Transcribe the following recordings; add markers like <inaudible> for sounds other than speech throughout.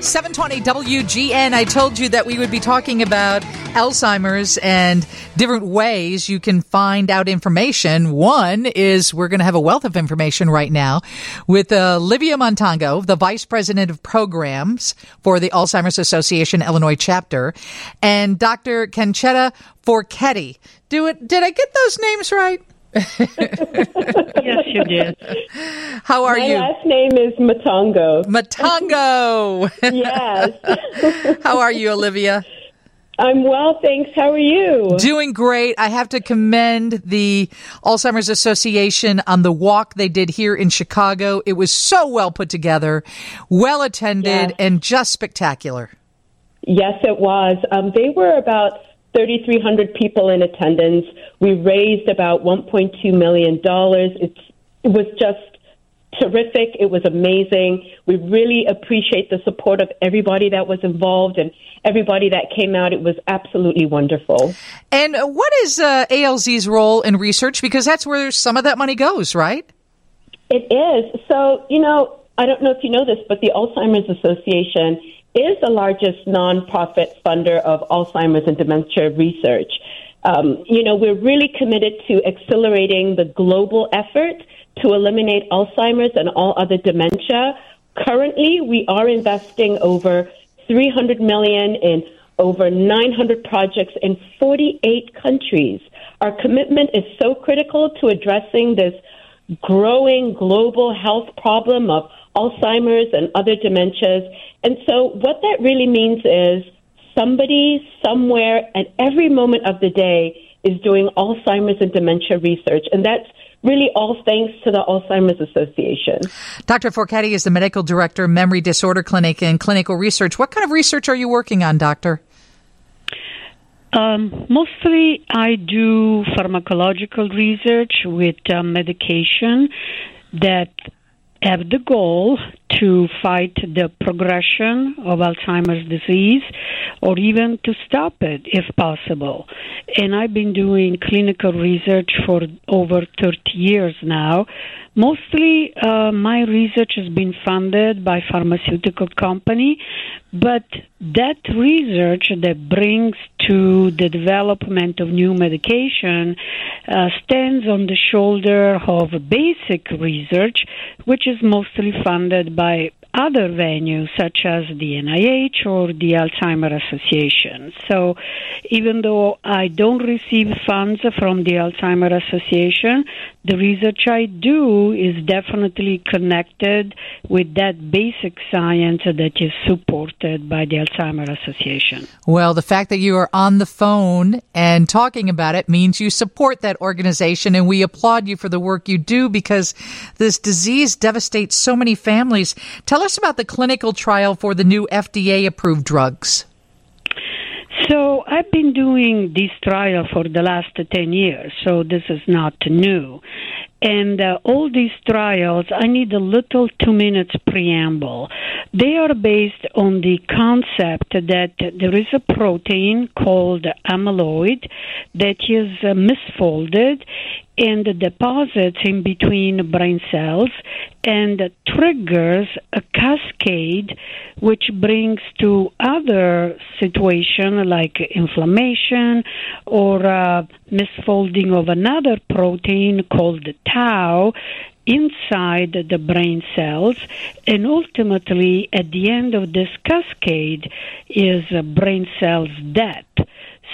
720 WGN. I told you that we would be talking about Alzheimer's and different ways you can find out information. One is we're going to have a wealth of information right now with uh, Olivia Montango, the Vice President of Programs for the Alzheimer's Association Illinois chapter, and Dr. Concetta Forchetti. Do it, did I get those names right? <laughs> yes, you did. How are My you? My last name is Matongo. Matongo. <laughs> <laughs> yes. How are you, Olivia? I'm well, thanks. How are you? Doing great. I have to commend the Alzheimer's Association on the walk they did here in Chicago. It was so well put together, well attended, Yes. and just spectacular. Yes, it was. Um, they were about 3,300 people in attendance. We raised about 1.2 million dollars. It's it was just terrific. It was amazing. We really appreciate the support of everybody that was involved and everybody that came out. It was absolutely wonderful. And what is uh, ALZ's role in research? Because that's where some of that money goes, right? It is. So, you know, I don't know if you know this, but the Alzheimer's Association is the largest nonprofit funder of Alzheimer's and dementia research. Um, you know, we're really committed to accelerating the global effort to eliminate Alzheimer's and all other dementia. Currently, we are investing over 300 million in over 900 projects in 48 countries. Our commitment is so critical to addressing this growing global health problem of Alzheimer's and other dementias. And so, what that really means is somebody somewhere at every moment of the day is doing Alzheimer's and dementia research. And that's really all thanks to the Alzheimer's Association. Dr. Forchetti is the medical director, Memory Disorder Clinic and Clinical Research. What kind of research are you working on, Doctor? Um, mostly, I do pharmacological research with uh, medication that have the goal to fight the progression of Alzheimer's disease or even to stop it if possible. And I've been doing clinical research for over 30 years now. Mostly, uh, my research has been funded by pharmaceutical company, but that research that brings to the development of new medication uh, stands on the shoulder of basic research, which is mostly funded by other venues such as the NIH or the Alzheimer Association. So even though I don't receive funds from the Alzheimer Association, the research I do is definitely connected with that basic science that is supported by the Alzheimer Association. Well, the fact that you are on the phone and talking about it means you support that organization, and we applaud you for the work you do because this disease devastates so many families. Tell us about the clinical trial for the new FDA approved drugs. So I've been doing this trial for the last 10 years, so this is not new. And uh, all these trials, I need a little two minutes preamble. They are based on the concept that there is a protein called amyloid that is uh, misfolded and deposits in between brain cells and triggers a cascade which brings to other situation like inflammation or uh, misfolding of another protein called tau inside the brain cells and ultimately at the end of this cascade is brain cells death.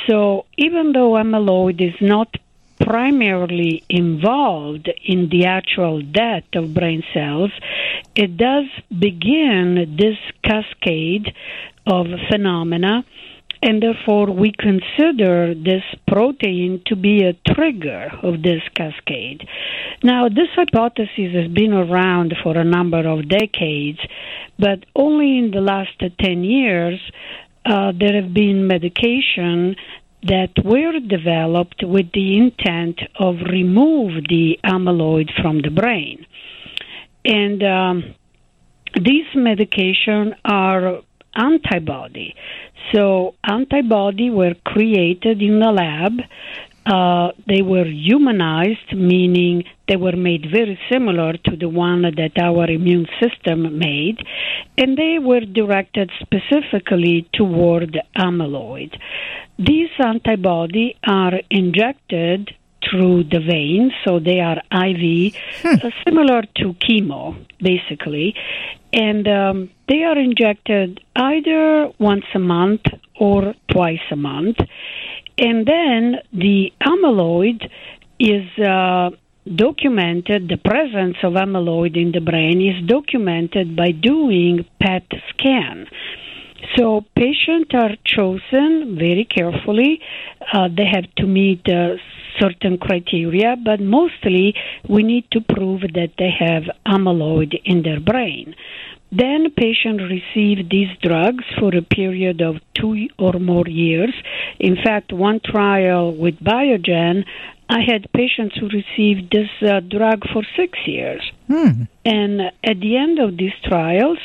So even though amyloid is not primarily involved in the actual death of brain cells, it does begin this cascade of phenomena, and therefore we consider this protein to be a trigger of this cascade. Now, this hypothesis has been around for a number of decades, but only in the last 10 years uh, there have been medication that were developed with the intent of remove the amyloid from the brain. And um, these medication are antibody. So antibody were created in the lab uh, they were humanized, meaning they were made very similar to the one that our immune system made, and they were directed specifically toward amyloid. These antibodies are injected through the veins, so they are IV, hmm. uh, similar to chemo, basically. And um, they are injected either once a month or twice a month. And then the amyloid is uh, documented, the presence of amyloid in the brain is documented by doing PET scan. So patients are chosen very carefully. Uh, they have to meet uh, certain criteria, but mostly we need to prove that they have amyloid in their brain. Then patients receive these drugs for a period of two or more years. In fact, one trial with Biogen, I had patients who received this uh, drug for six years. Hmm. And at the end of these trials,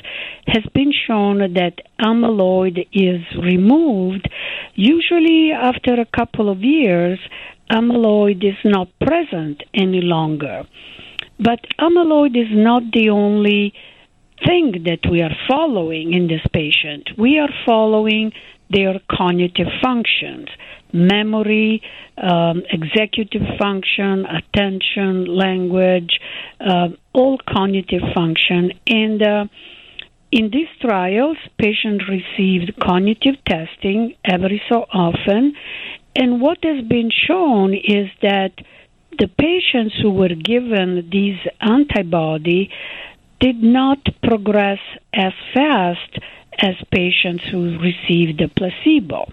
has been shown that amyloid is removed. Usually, after a couple of years, amyloid is not present any longer. But amyloid is not the only thing that we are following in this patient. We are following their cognitive functions memory, um, executive function, attention, language, uh, all cognitive function. And uh, in these trials, patients received cognitive testing every so often. And what has been shown is that the patients who were given these antibody did not progress as fast as patients who received the placebo.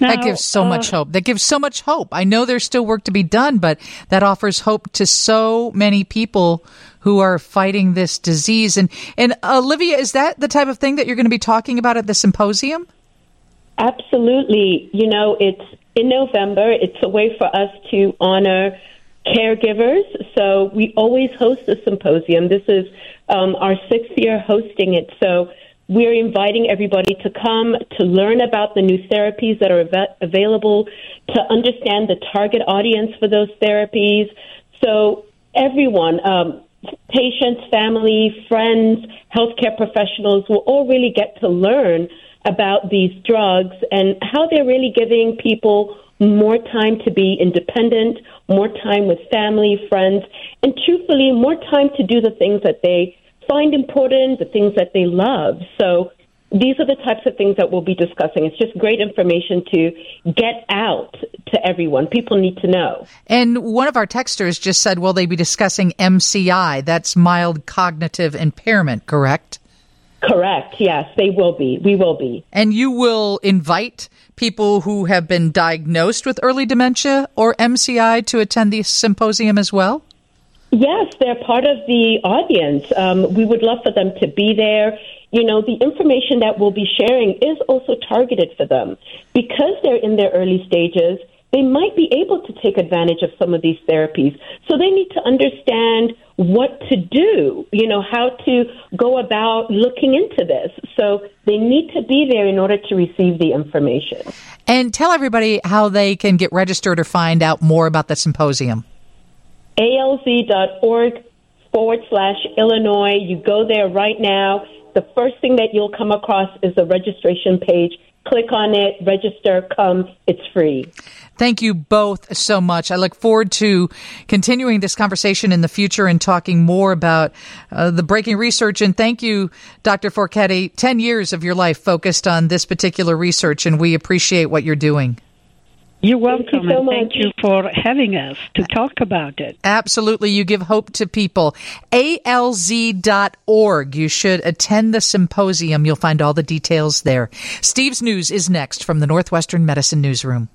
Now, that gives so uh, much hope. That gives so much hope. I know there's still work to be done, but that offers hope to so many people who are fighting this disease. And and Olivia, is that the type of thing that you're going to be talking about at the symposium? Absolutely. You know, it's in November. It's a way for us to honor caregivers. So we always host a symposium. This is um, our sixth year hosting it. So we're inviting everybody to come to learn about the new therapies that are av- available, to understand the target audience for those therapies. So everyone, um, patients, family, friends, healthcare professionals will all really get to learn about these drugs and how they're really giving people more time to be independent, more time with family, friends, and truthfully, more time to do the things that they find important, the things that they love. So these are the types of things that we'll be discussing. It's just great information to get out to everyone. People need to know. And one of our texters just said, will they be discussing MCI? That's mild cognitive impairment, correct? Correct. Yes, they will be. We will be. And you will invite people who have been diagnosed with early dementia or MCI to attend the symposium as well? Yes, they're part of the audience. Um, we would love for them to be there. You know, the information that we'll be sharing is also targeted for them. Because they're in their early stages, they might be able to take advantage of some of these therapies. So they need to understand what to do, you know, how to go about looking into this. So they need to be there in order to receive the information. And tell everybody how they can get registered or find out more about the symposium alz.org forward slash Illinois. You go there right now. The first thing that you'll come across is the registration page. Click on it, register, come. It's free. Thank you both so much. I look forward to continuing this conversation in the future and talking more about uh, the breaking research. And thank you, Dr. Forchetti. 10 years of your life focused on this particular research, and we appreciate what you're doing. You're welcome, thank you so and thank you for having us to talk about it. Absolutely. You give hope to people. ALZ.org. You should attend the symposium. You'll find all the details there. Steve's News is next from the Northwestern Medicine Newsroom.